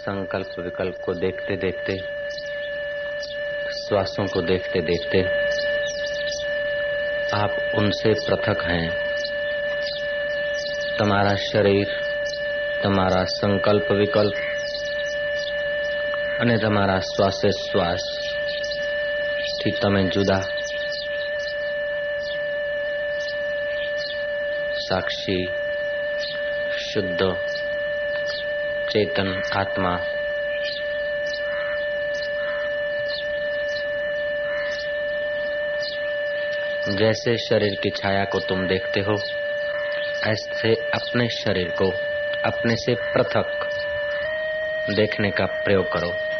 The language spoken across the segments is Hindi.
संकल्प विकल्प को देखते देखते श्वासों को देखते देखते आप उनसे पृथक हैं તમારા શરીર તમારા સંકલ્પ વિકલ્પ અને તમારા શ્વાસે શ્વાસ થી તમે જુદા સાક્ષી શુદ્ધ चेतन आत्मा। जैसे शरीर की छाया को तुम देखते हो, ऐसे अपने शरीर को अपने से पृथक देखने का प्रयोग करो।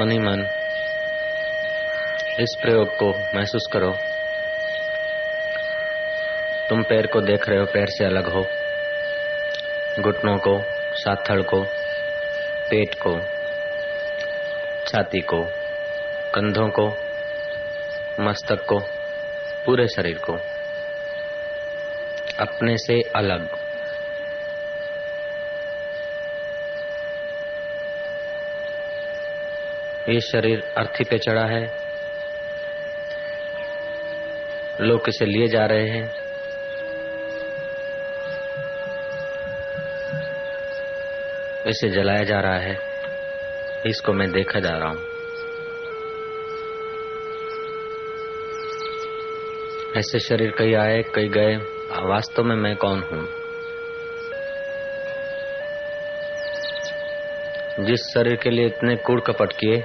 मनी मन। इस प्रयोग को महसूस करो। तुम पैर को देख रहे हो, पैर से अलग हो। घुटनों को, साथड़ को, पेट को, छाती को, कंधों को, मस्तक को, पूरे शरीर को। अपने से अलग। ये शरीर अर्थी पे चढ़ा है। लोग इसे लिए जा रहे हैं। इसे जलाया जा रहा है। इसको मैं देखा जा रहा हूँ। ऐसे शरीर कई आए कई गए वास्तव में मैं कौन हूँ? जिस शरीर के लिए इतने कूड़ कपट किए,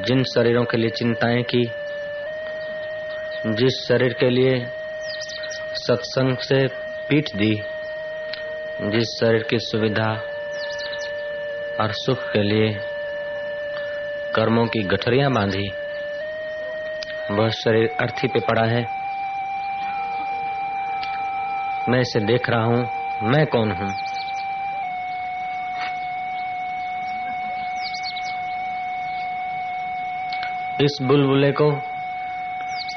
जिन शरीरों के लिए चिंताएँ की, जिस शरीर के लिए सत्संग से पीठ दी, जिस शरीर की सुविधा और सुख के लिए कर्मों की गठरियाँ बांधी, वह शरीर अर्थी पे पड़ा है। मैं इसे देख रहा हूँ, मैं कौन हूँ? इस बुलबुले को,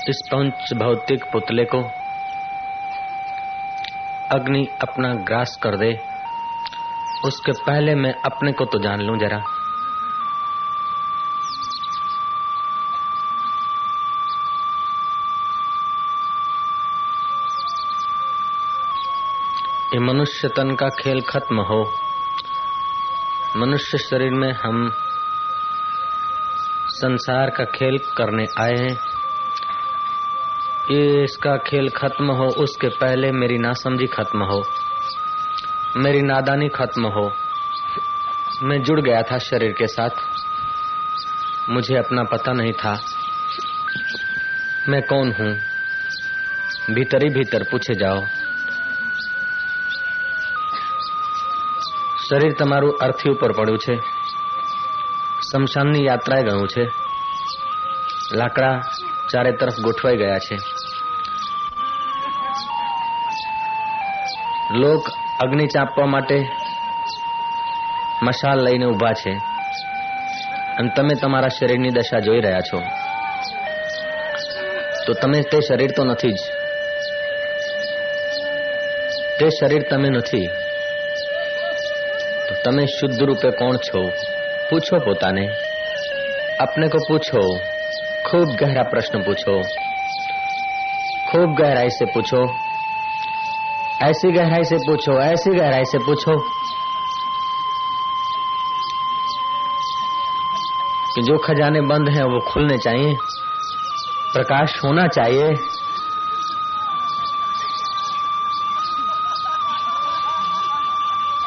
इस पंच भौतिक पुतले को, अग्नि अपना ग्रास कर दे। उसके पहले मैं अपने को तो जान लूँ जरा। ये मनुष्य तन का खेल खत्म हो। मनुष्य शरीर में हम संसार का खेल करने आए हैं ये इसका खेल खत्म हो उसके पहले मेरी नासमझी खत्म हो मेरी नादानी खत्म हो मैं जुड़ गया था शरीर के साथ मुझे अपना पता नहीं था मैं कौन हूं भीतर ही भीतर पूछे जाओ શરીર તમારું અર્થી ઉપર પડ્યું છે શમશાનની યાત્રાએ ગયું છે. લાકડા ચારે તરફ ગોઠવાઈ ગયા છે. લોક અગ્નિ ચાપવા માટે મશાલ લઈને ઊભા છે. અને તમે તમારા શરીરની દશા જોઈ રહ્યા છો. તો તમે તે શરીર તો નથી જ. તે શરીર તમે નથી. તો તમે શુદ્ધ રૂપે કોણ છો? પૂછો પોતાને अपने को पूछो खूब गहरा प्रश्न पूछो खूब गहराई से पूछो ऐसी गहराई से पूछो ऐसी गहराई से पूछो कि जो खजाने बंद हैं वो खुलने चाहिए प्रकाश होना चाहिए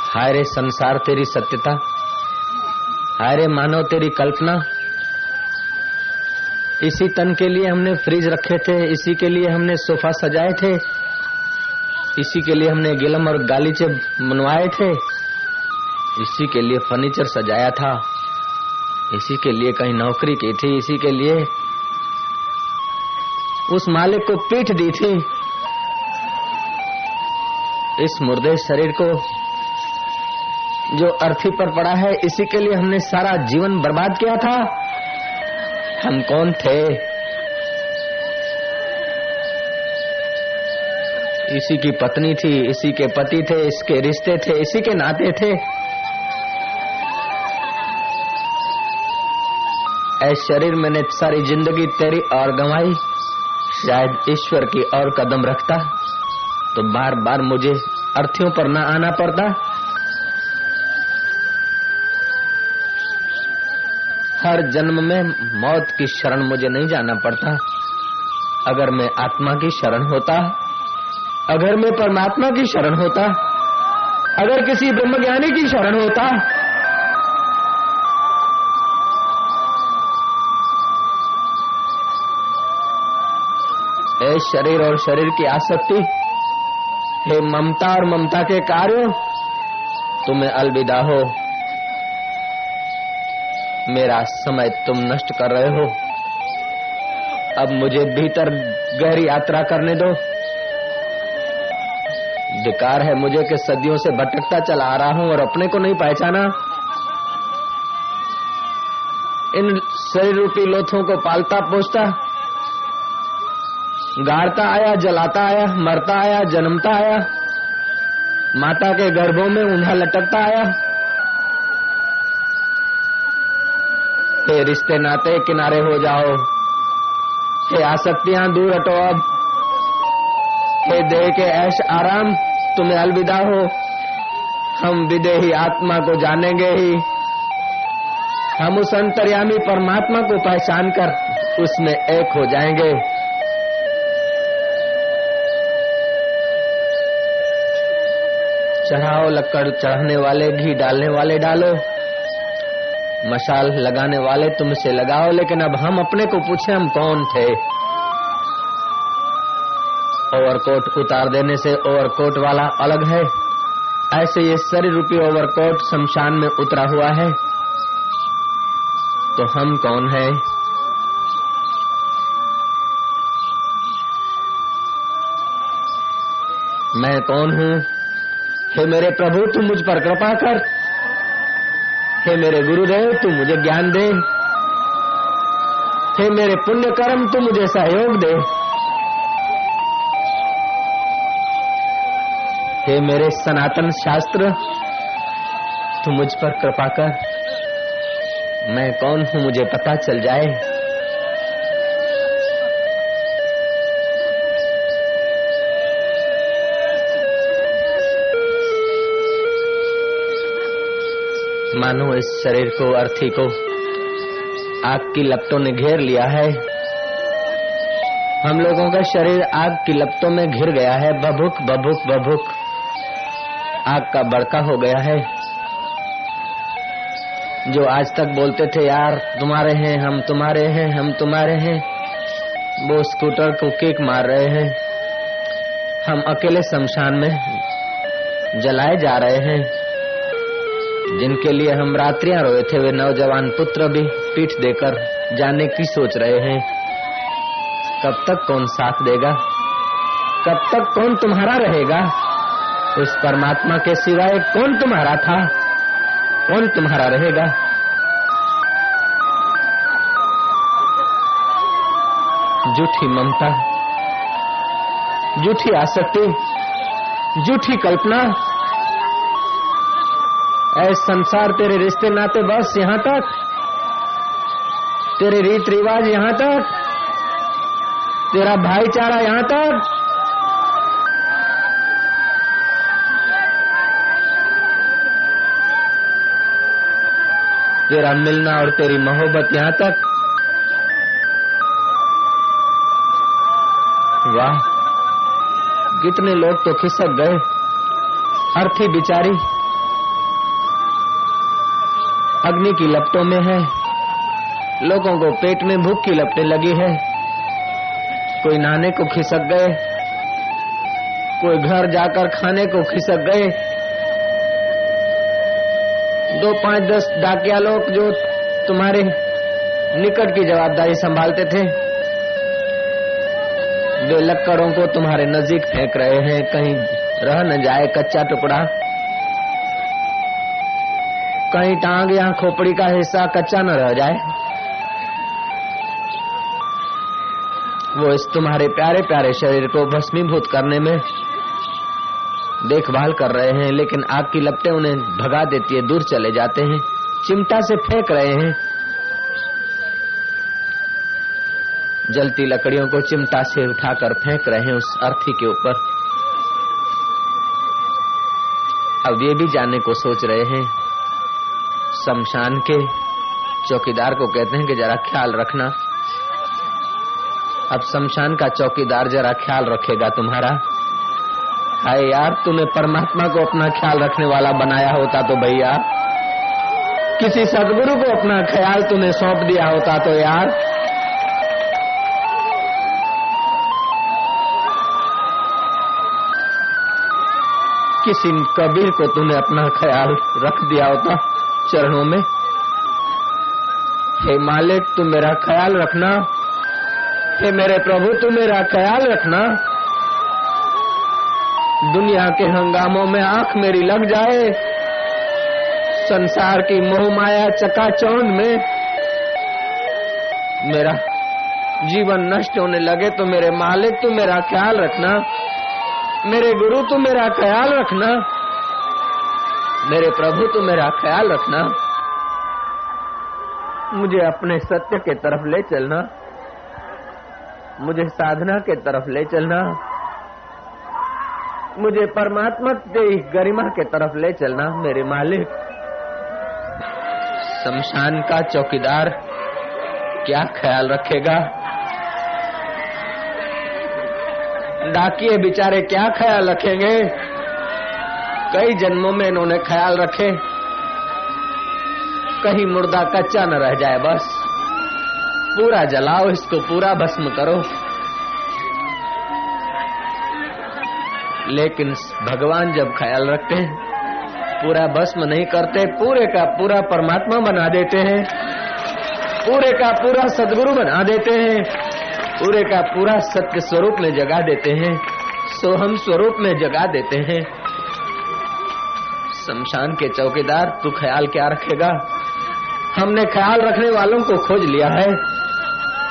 हाय रे संसार तेरी सत्यता हाय मानो तेरी कल्पना। इसी तन के लिए हमने फ्रिज रखे थे, इसी के लिए हमने सोफा सजाए थे, इसी के लिए हमने गिलम और गालीचे बनवाए थे, इसी के लिए फर्नीचर सजाया था, इसी के लिए कहीं नौकरी की थी, इसी के लिए उस मालिक को पीठ दी थी। इस मुर्दे शरीर को जो अर्थी पर पड़ा है, इसी के लिए हमने सारा जीवन बर्बाद किया था। हम कौन थे? इसी की पत्नी थी, इसी के पति थे, इसके रिश्ते थे, इसी के नाते थे। ऐ शरीर मैंने सारी ज़िंदगी तेरी और गंवाई। शायद ईश्वर की और कदम रखता तो बार बार मुझे अर्थियों पर ना आना पड़ता। हर जन्म में मौत की शरण मुझे नहीं जाना पड़ता। अगर मैं आत्मा की शरण होता, अगर मैं परमात्मा की शरण होता, अगर किसी ब्रह्मज्ञानी की शरण होता ए शरीर और शरीर की आसक्ति, हे ममता और ममता के कार्य, तुम्हें अलविदा हो। मेरा समय तुम नष्ट कर रहे हो। अब मुझे भीतर गहरी यात्रा करने दो। धिकार है मुझे कि सदियों से भटकता चला आ रहा हूँ और अपने को नहीं पहचाना। इन शरीर रूपी लोथों को पालता पोसता, गाड़ता आया, जलाता आया, मरता आया, जन्मता आया, माता के गर्भों में ऊंधा लटकता आया। रिश्ते नाते किनारे हो जाओ। हे आसक्तियाँ दूर हटो अब। हे देह के ऐश आराम, तुम्हें अलविदा हो। हम विदेही आत्मा को जानेंगे ही। हम उस अंतर्यामी परमात्मा को पहचान कर उसमें एक हो जाएँगे। चढ़ाओ लक्कड़ चढ़ने वाले, घी डालने वाले डालो। मशाल लगाने वाले तुमसे लगाओ, लेकिन अब हम अपने को पूछे, हम कौन थे? ओवरकोट उतार देने से ओवरकोट वाला अलग है। ऐसे ये शरीर रूपी ओवरकोट शमशान में उतरा हुआ है। तो हम कौन है? मैं कौन हूँ? हे मेरे प्रभु तू मुझ पर कृपा कर। हे मेरे गुरुदेव, तू मुझे ज्ञान दे। हे मेरे पुण्य कर्म तू मुझे सहयोग दे। हे मेरे सनातन शास्त्र, तू मुझ पर कृपा कर। मैं कौन हूँ, मुझे पता चल जाए। मानो इस शरीर को, अर्थी को। आग की लपटों ने घेर लिया है। हम लोगों का शरीर आग की लपटों में घिर गया है। बभुक बभुक बभुक। आग का बड़का हो गया है। जो आज तक बोलते थे, यार, तुम्हारे हैं, हम तुम्हारे हैं, हम तुम्हारे हैं। वो स्कूटर को किक मार रहे हैं। हम अकेले शमशान में जलाए जा रहे हैं। जिनके लिए हम रात्रियाँ रोए थे, वे नौजवान पुत्र भी पीठ देकर जाने की सोच रहे हैं। कब तक कौन साथ देगा? कब तक कौन तुम्हारा रहेगा? उस परमात्मा के सिवाय कौन तुम्हारा था? कौन तुम्हारा रहेगा? झूठी ममता, झूठी आसक्ति, झूठी कल्पना ऐ संसार तेरे रिश्ते नाते बस यहाँ तक। तेरे रीत रिवाज यहाँ तक। तेरा भाईचारा यहाँ तक। तेरा मिलना और तेरी मोहब्बत यहाँ तक। वाह, कितने लोग तो खिसक गए। अर्थी बिचारी। अग्नि की लपटों में है। लोगों को पेट में भूख की लपटें लगी है। कोई नहाने को खिसक गए। कोई घर जाकर खाने को खिसक गए। दो पाँच दस डाकिया लोग जो तुम्हारे निकट की जवाबदारी संभालते थे, वे लक्कड़ों को तुम्हारे नज़दीक फेंक रहे हैं। कहीं रह न जाए कच्चा टुकड़ा। कहीं टांग या खोपड़ी का हिस्सा कच्चा न रह जाए। वो इस तुम्हारे प्यारे प्यारे शरीर को भस्मीभूत करने में देखभाल कर रहे हैं, लेकिन आग की लपटें उन्हें भगा देती है, दूर चले जाते हैं, चिमटा से फेंक रहे हैं। जलती लकड़ियों को चिमटा से उठाकर फेंक रहे हैं उस अर्थी के ऊपर। अब ये भी जानने को सोच रहे हैं शमशान के चौकीदार को कहते हैं कि जरा ख्याल रखना। अब शमशान का चौकीदार जरा ख्याल रखेगा तुम्हारा। हाय यार, तूने परमात्मा को अपना ख्याल रखने वाला बनाया होता तो भैया। किसी सदगुरु को अपना ख्याल तूने सौंप दिया होता तो यार। किसी कबीर को तूने अपना ख्याल रख दिया होता। चरणों में। हे मालिक, तू मेरा ख्याल रखना। हे मेरे प्रभु, तू मेरा ख्याल रखना। दुनिया के हंगामों में आँख मेरी लग जाए। संसार की मोह माया चकाचौंध में मेरा जीवन नष्ट होने लगे तो मेरे मालिक, तू मेरा ख्याल रखना। मेरे गुरु, तू मेरा ख्याल रखना। मेरे प्रभु, तू मेरा ख्याल रखना। मुझे अपने सत्य के तरफ़ ले चलना। मुझे साधना के तरफ़ ले चलना। मुझे परमात्मा के गरिमा के तरफ़ ले चलना, मेरे मालिक। शमशान का चौकीदार क्या ख्याल रखेगा? डाकिए बेचारे क्या ख्याल रखेंगे? कई जन्मों में इन्होंने ख्याल रखे। कहीं मुर्दा कच्चा न रह जाए बस। पूरा जलाओ, इसको पूरा भस्म करो। लेकिन भगवान जब ख्याल रखते हैं, पूरा भस्म नहीं करते, पूरे का पूरा परमात्मा बना देते हैं। पूरे का पूरा सदगुरु बना देते हैं। पूरे का पूरा सत्य स्वरूप में जगा देते हैं। सोहम स्वरूप में जगा देते हैं। शमशान के चौकीदार, तू ख्याल क्या रखेगा? हमने ख्याल रखने वालों को खोज लिया है।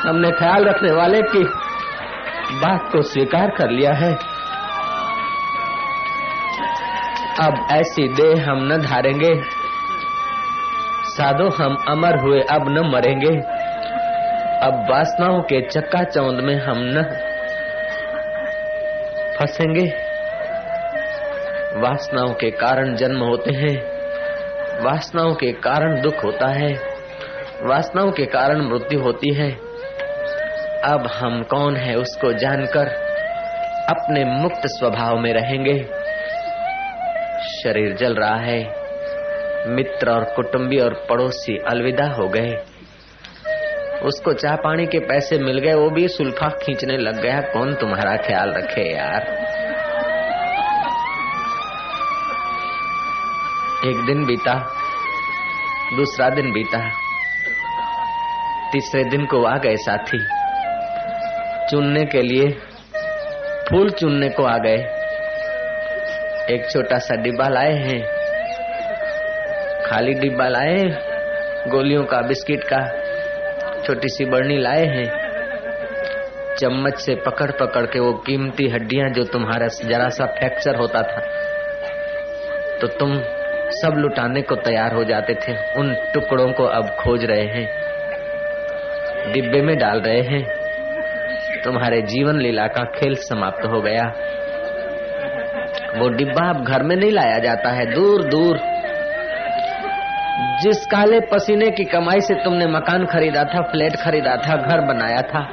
हमने ख्याल रखने वाले की बात को स्वीकार कर लिया है। अब ऐसी देह हम न धारेंगे। साधो हम अमर हुए, अब न मरेंगे। अब वासनाओं के चक्का चौंद में हम न फंसेंगे। वासनाओं के कारण जन्म होते हैं। वासनाओं के कारण दुख होता है। वासनाओं के कारण मृत्यु होती है। अब हम कौन है उसको जानकर अपने मुक्त स्वभाव में रहेंगे। शरीर जल रहा है। मित्र और कुटुंबी और पड़ोसी अलविदा हो गए। उसको चाह पानी के पैसे मिल गए, वो भी सुल्फा खींचने लग गया। कौन तुम्हारा ख्याल रखे यार? एक दिन बीता, दूसरा दिन बीता, तीसरे दिन को आ गए साथी। चुनने के लिए, फूल चुनने को आ गए। एक छोटा सा डिब्बा लाए हैं, खाली डिब्बा लाए गोलियों का बिस्किट का छोटी सी बर्नी लाए हैं। चम्मच से पकड़ पकड़ के वो कीमती हड्डियाँ जो तुम्हारा जरा सा फ्रैक्चर होता था तो तुम सब लुटाने को तैयार हो जाते थे। उन टुकड़ों को अब खोज रहे हैं। डिब्बे में डाल रहे हैं। तुम्हारे जीवन लीला का खेल समाप्त हो गया। वो डिब्बा अब घर में नहीं लाया जाता है। दूर दूर। जिस काले पसीने की कमाई से तुमने मकान खरीदा था, फ्लैट खरीदा था, घर बनाया था,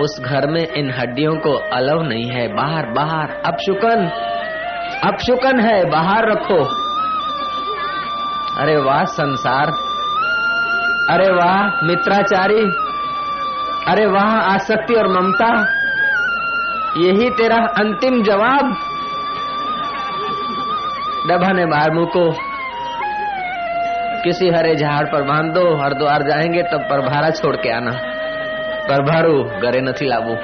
उस घर में इन हड्डियों को अलव नहीं है। बाहर बाहर। अपशुकन अपशुकन है। बाहर रखो। अरे वाह संसार। अरे वाह मित्राचारी। अरे वाह आसक्ति और ममता। यही तेरा अंतिम जवाब। डबा ने बाहर मुको। किसी हरे झाड़ पर बाँध दो हरिद्वार जाएँगे तब पर भारा छोड़ के आना। परभारू घरे नहीं लाबू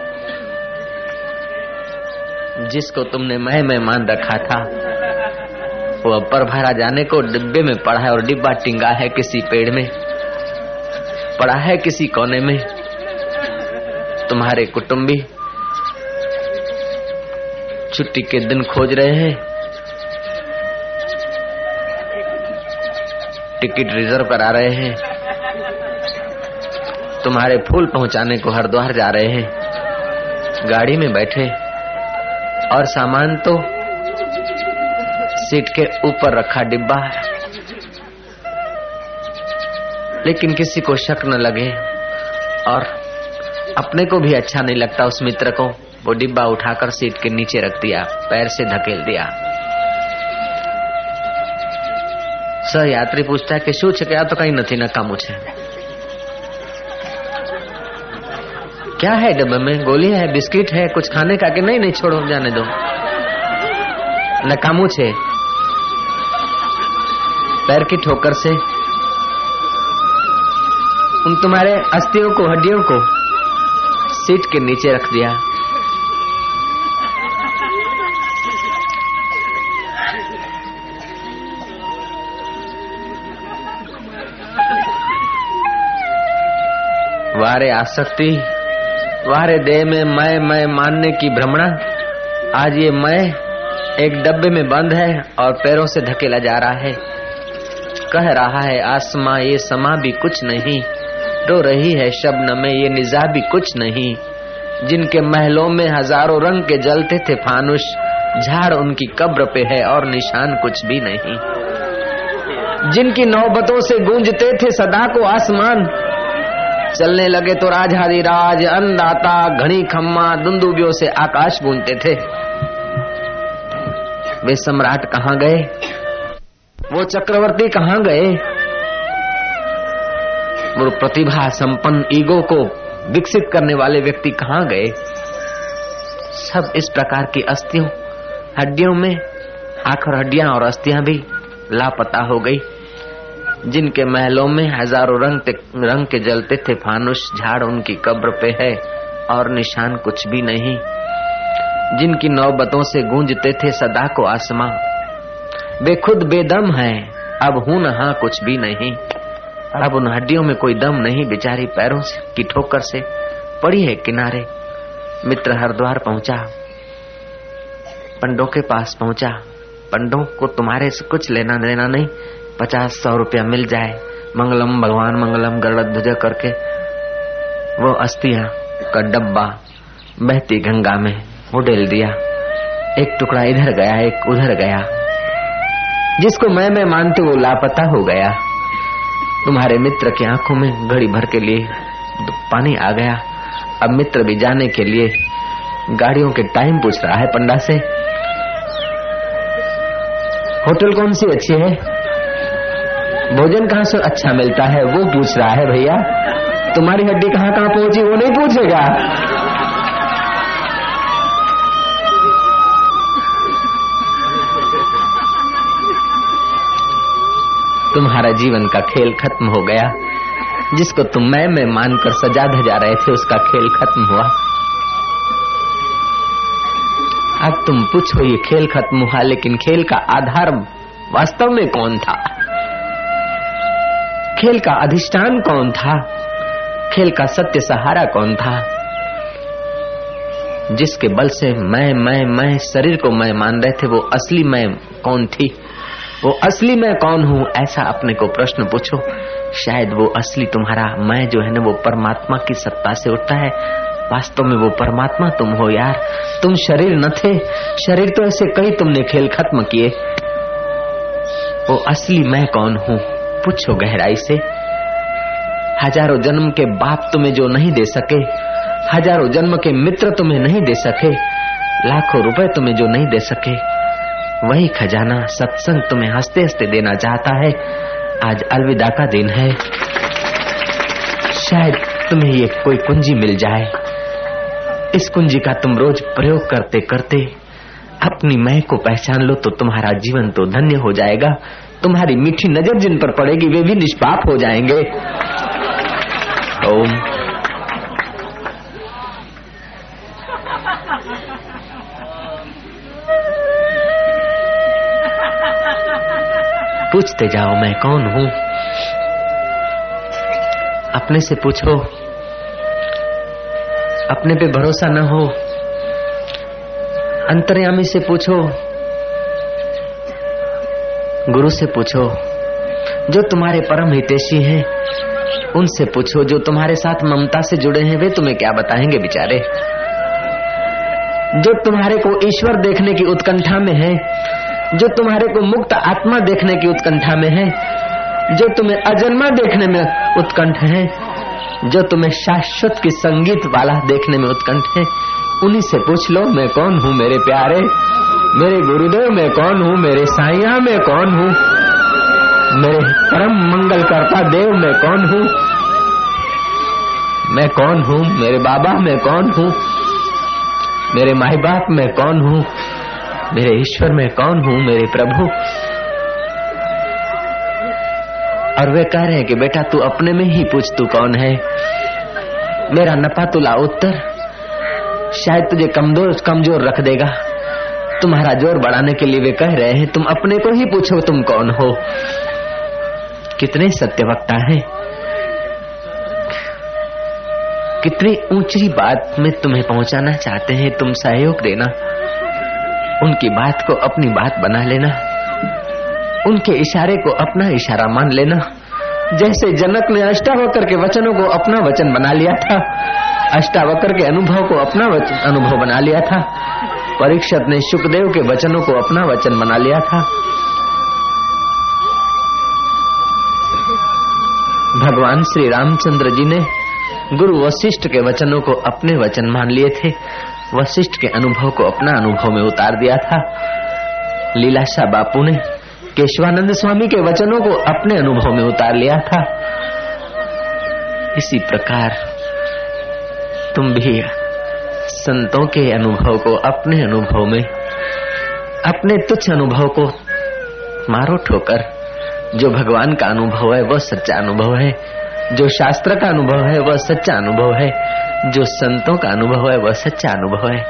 जिसको तुमने मैं में मान रखा था वो अपर भरा जाने को डिब्बे में पड़ा है और डिब्बा टिंगा है किसी पेड़ में, पड़ा है किसी कोने में। तुम्हारे कुटुंबी छुट्टी के दिन खोज रहे हैं। टिकट रिज़र्व करा रहे हैं। तुम्हारे फूल पहुँचाने को हरिद्वार जा रहे हैं। गाड़ी में बैठे और सामान तो सीट के ऊपर रखा डिब्बा लेकिन किसी को शक न लगे और अपने को भी अच्छा नहीं लगता उस मित्र को वो डिब्बा उठाकर सीट के नीचे रख दिया पैर से धकेल दिया स यात्री पूछता है कि શું છે કે આ તો કઈ નથી નકામું છે क्या है डब्बे में गोली है बिस्किट है कुछ खाने का कि नहीं नहीं छोड़ो जाने दो नकामू छे पैर की ठोकर से उन तुम्हारे अस्थियों को, हड्डियों को सीट के नीचे रख दिया। वारे आसक्ति, वारे देह में मैं मैं मानने की भ्रमणा, आज ये मैं एक डब्बे में बंद है और पैरों से धकेला जा रहा है। कह रहा है, आसमां ये समा भी कुछ नहीं। रो रही है शब्न में ये निजा भी कुछ नहीं। जिनके महलों में हज़ारों रंग के जलते थे फानुश झाड़ उनकी कब्र पे है और निशान कुछ भी नहीं। जिनकी नौबतों से गूंजते थे सदा को आसमान। चलने लगे तो राजाधि राज, अन्नदाता घनी खम्मा, दुंदुबियों से आकाश गूंजते थे। वे सम्राट कहाँ गए? वो चक्रवर्ती कहाँ गए? वो प्रतिभा संपन्न ईगो को विकसित करने वाले व्यक्ति कहाँ गए? सब इस प्रकार की अस्थियों, हड्डियों में, आखिर हड्डियाँ और अस्थियाँ भी लापता हो गई, जिनके महलों में हज़ारों रंग रंग के जलते थे फानुष झाड़ उनकी कब्र पे है, और निशान कुछ भी नहीं। जिनकी नौबतों से गूंजते थे सदा को आसमां वे खुद बेदम है। अब हूँ नहा कुछ भी नहीं। अब उन हड्डियों में कोई दम नहीं बेचारी पैरों से, की ठोकर से। पड़ी है किनारे। मित्र हरिद्वार पहुँचा। पंडों के पास पहुँचा। पंडों को तुम्हारे से कुछ लेना देना नहीं। पचास सौ रुपया मिल जाए। मंगलम भगवान, मंगलम गरुड़ ध्वज करके। वो अस्थिया का डब्बा बहती गंगा में उडेल दिया। एक टुकड़ा इधर गया, एक उधर गया। जिसको मैं मैं मानते वो लापता हो गया। तुम्हारे मित्र की आँखों में घड़ी भर के लिए पानी आ गया। अब मित्र भी जाने के लिए गाड़ियों के टाइम पूछ रहा है पंडा से। होटल कौन सी अच्छी है? भोजन कहाँ से अच्छा मिलता है, वो पूछ रहा है भैया। तुम्हारी हड्डी कहाँ कहाँ पहुँची, वो नहीं पूछेगा। तुम्हारा जीवन का खेल खत्म हो गया। जिसको तुम मैं मैं मानकर सजा धजा रहे थे, उसका खेल खत्म हुआ। अब तुम पूछो, ये खेल खत्म हुआ, लेकिन खेल का आधार वास्तव में कौन था? खेल का अधिष्ठान कौन था? खेल का सत्य सहारा कौन था? जिसके बल से मैं मैं मैं, शरीर को मैं मान रहे थे, वो असली मैं कौन थी? वो असली मैं कौन हूँ, ऐसा अपने को प्रश्न पूछो। शायद वो असली तुम्हारा मैं जो है ना, वो परमात्मा की सत्ता से उठता है। वास्तव में वो परमात्मा तुम हो यार। तुम शरीर न थे। शरीर तो ऐसे कई तुमने खेल खत्म किए। वो असली मैं कौन हूँ, पूछो गहराई से। हज़ारों जन्म के बाप तुम्हें जो नहीं दे सके, हज़ारों जन्म के मित्र तुम्हें नहीं दे सके, लाखों रुपए तुम्हें जो नहीं दे सके। वही खजाना सत्संग तुम्हें हँसते हँसते देना चाहता है। आज अलविदा का दिन है। शायद तुम्हें ये कोई कुंजी मिल जाए। इस कुंजी का तुम रोज प्रयोग करते करते अपनी मैं को पहचान लो तो तुम्हारा जीवन तो धन्य हो जाएगा। तुम्हारी मीठी नज़र जिन पर पड़ेगी, वे भी निष्पाप हो जाएँगे। ओम। पूछते जाओ मैं कौन हूँ? अपने से पूछो। अपने पे भरोसा न हो। अंतर्यामी से पूछो। गुरु से पूछो। जो तुम्हारे परम हितेशी हैं, उनसे पूछो। जो तुम्हारे साथ ममता से जुड़े हैं, वे तुम्हें क्या बताएँगे बेचारे? जो तुम्हारे को ईश्वर देखने की उत्कंठा में है जो तुम्हारे को मुक्त आत्मा देखने की उत्कंठा में है, जो तुम्हें अजन्मा देखने में उत्कंठ है, जो तुम्हें शाश्वत की संगीत वाला देखने में उत्कंठ है, उन्हीं से पूछ लो, मैं कौन हूँ मेरे प्यारे? मेरे गुरुदेव मैं कौन हूँ? मेरे साइया मैं कौन हूँ? मेरे परम मंगल करता देव मैं कौन हूँ? मैं कौन हूँ? मेरे बाबा मैं कौन हूँ? मेरे माई बाप में कौन हूँ? मेरे ईश्वर में कौन हूँ? मेरे प्रभु। और वे कह रहे हैं कि बेटा, तू अपने में ही पूछ, तू कौन है? मेरा नपा तुला उत्तर। शायद तुझे कमज़ोर कमज़ोर रख देगा। तुम्हारा ज़ोर बढ़ाने के लिए वे कह रहे हैं, तुम अपने को ही पूछो, तुम कौन हो? कितने सत्य वक्ता है? कितनी ऊँची बात में तुम्हें पहुंचाना चाहते हैं? तुम सहयोग देना। उनकी बात को अपनी बात बना लेना। उनके इशारे को अपना इशारा मान लेना। जैसे जनक ने अष्टावक्र के वचनों को अपना वचन बना लिया था, अष्टावक्र के अनुभव को अपना अनुभव बना लिया था परीक्षत ने सुखदेव के वचनों को अपना वचन बना लिया था। भगवान श्री रामचंद्र जी ने गुरु वशिष्ठ के वचनों को अपने वचन मान लिए थे। वशिष्ठ के अनुभव को अपना अनुभव में उतार दिया था। लीलाशाह बापू ने केशवानंद स्वामी के वचनों को अपने अनुभव में उतार लिया था। इसी प्रकार तुम भी संतों के अनुभव को अपने अनुभव में, अपने तुच्छ अनुभव को मारो ठोकर। जो भगवान का अनुभव है, वह सच्चा अनुभव है। जो शास्त्र का अनुभव है, वह सच्चा अनुभव है। जो संतों का अनुभव है, वह सच्चा अनुभव है।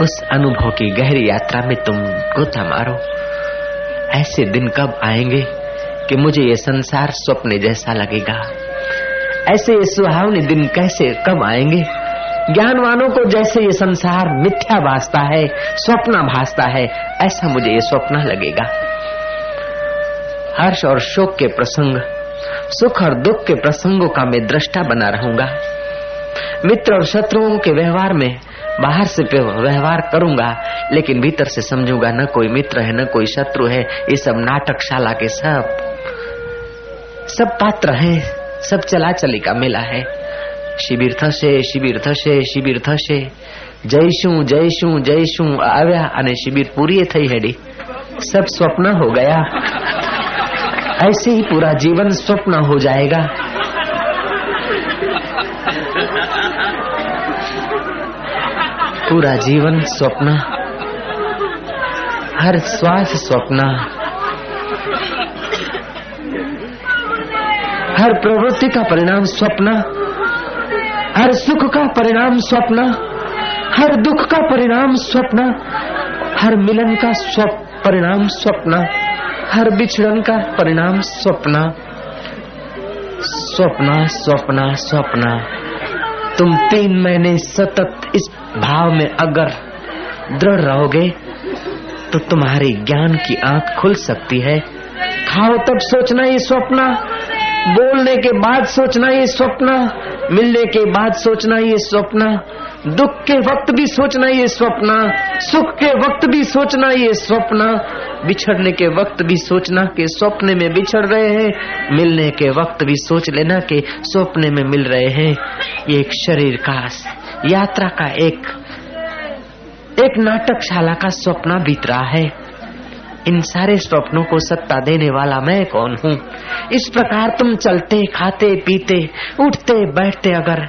उस अनुभव की गहरी यात्रा में तुम गोता मारो। ऐसे दिन कब आएँगे कि मुझे ये संसार स्वप्न जैसा लगेगा? ऐसे ये सुहावने दिन कैसे कब आएँगे? ज्ञानवानों को जैसे ये संसार मिथ्या भासता है, स्वप्न भासता है, ऐसा मुझे ये स्वप्न लगेगा। हर्ष और शोक के प्रसंग, सुख और दुख के प्रसंगों का मैं दृष्टा बना रहूँगा। मित्र और शत्रुओं के व्यवहार में बाहर से व्यवहार करूंगा लेकिन भीतर से समझूंगा न कोई मित्र है न कोई शत्रु है ये सब नाटकशाला के सब सब पात्र हैं सब चला चली का मेला है शिविर થશે શિબિર થશે શિબિર થશે જઈશું જઈશું જઈશું આવ્યા અને શિબિર પૂરી થઈ હેડી सब स्वप्न हो गया ऐसे ही पूरा जीवन स्वप्न हो जाएगा पूरा जीवन स्वप्न। हर श्वास स्वप्न। हर प्रवृत्ति का परिणाम स्वप्न। हर सुख का परिणाम स्वप्न। हर दुख का परिणाम स्वप्न। हर मिलन का स्वप्न परिणाम स्वप्न। हर बिछड़न का परिणाम स्वप्न। स्वप्न स्वप्न स्वप्न। तुम तीन महीने सतत इस भाव में अगर दृढ़ रहोगे तो तुम्हारी ज्ञान की आँख खुल सकती है। खाओ तब सोचना ये स्वप्न, बोलने के बाद सोचना ये स्वप्न, मिलने के बाद सोचना ये स्वप्न। दुख के वक्त भी सोचना ये स्वप्न, सुख के वक्त भी सोचना ये स्वप्न, बिछड़ने के वक्त भी सोचना के स्वप्न में बिछड़ रहे हैं, मिलने के वक्त भी सोच लेना के स्वप्न में मिल रहे हैं। ये एक शरीर का, यात्रा का एक एक नाटकशाला का स्वप्न बीत रहा है। इन सारे स्वप्नों को सत्ता देने वाला मैं कौन हूँ? इस प्रकार तुम चलते, खाते, पीते, उठते, बैठते अगर